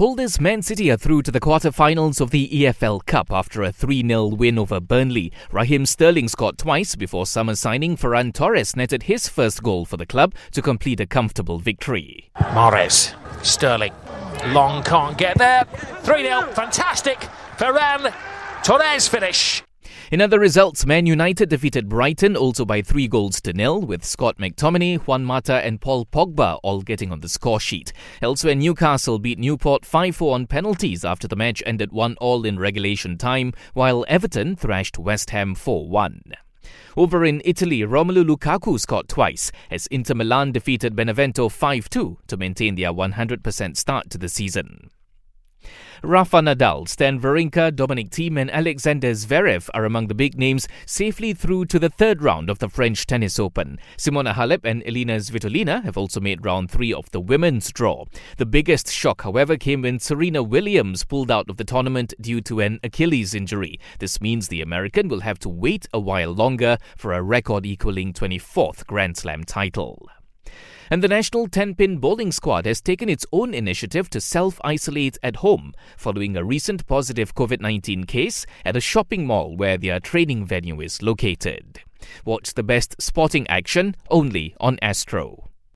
Holders Man City are through to the quarter-finals of the EFL Cup after a 3-0 win over Burnley. Raheem Sterling scored twice before summer signing Ferran Torres netted his first goal for the club to complete a comfortable victory. Mahrez, Sterling, long can't get there. 3-0, fantastic. Ferran Torres finish. In other results, Man United defeated Brighton also by three goals to nil, with Scott McTominay, Juan Mata, and Paul Pogba all getting on the score sheet. Elsewhere, Newcastle beat Newport 5 4 on penalties after the match ended 1 all in regulation time, while Everton thrashed West Ham 4 1. Over in Italy, Romelu Lukaku scored twice as Inter Milan defeated Benevento 5 2 to maintain their 100% start to the season. Rafa Nadal, Stan Wawrinka, Dominic Thiem and Alexander Zverev are among the big names safely through to the third round of the French Tennis Open. Simona Halep and Elina Svitolina have also made round three of the women's draw. The biggest shock, however, came when Serena Williams pulled out of the tournament due to an Achilles injury. This means the American will have to wait a while longer for a record equaling 24th Grand Slam title. And the national 10 pin bowling squad has taken its own initiative to self isolate at home following a recent positive COVID 19 case at a shopping mall where their training venue is located. Watch the best sporting action only on Astro.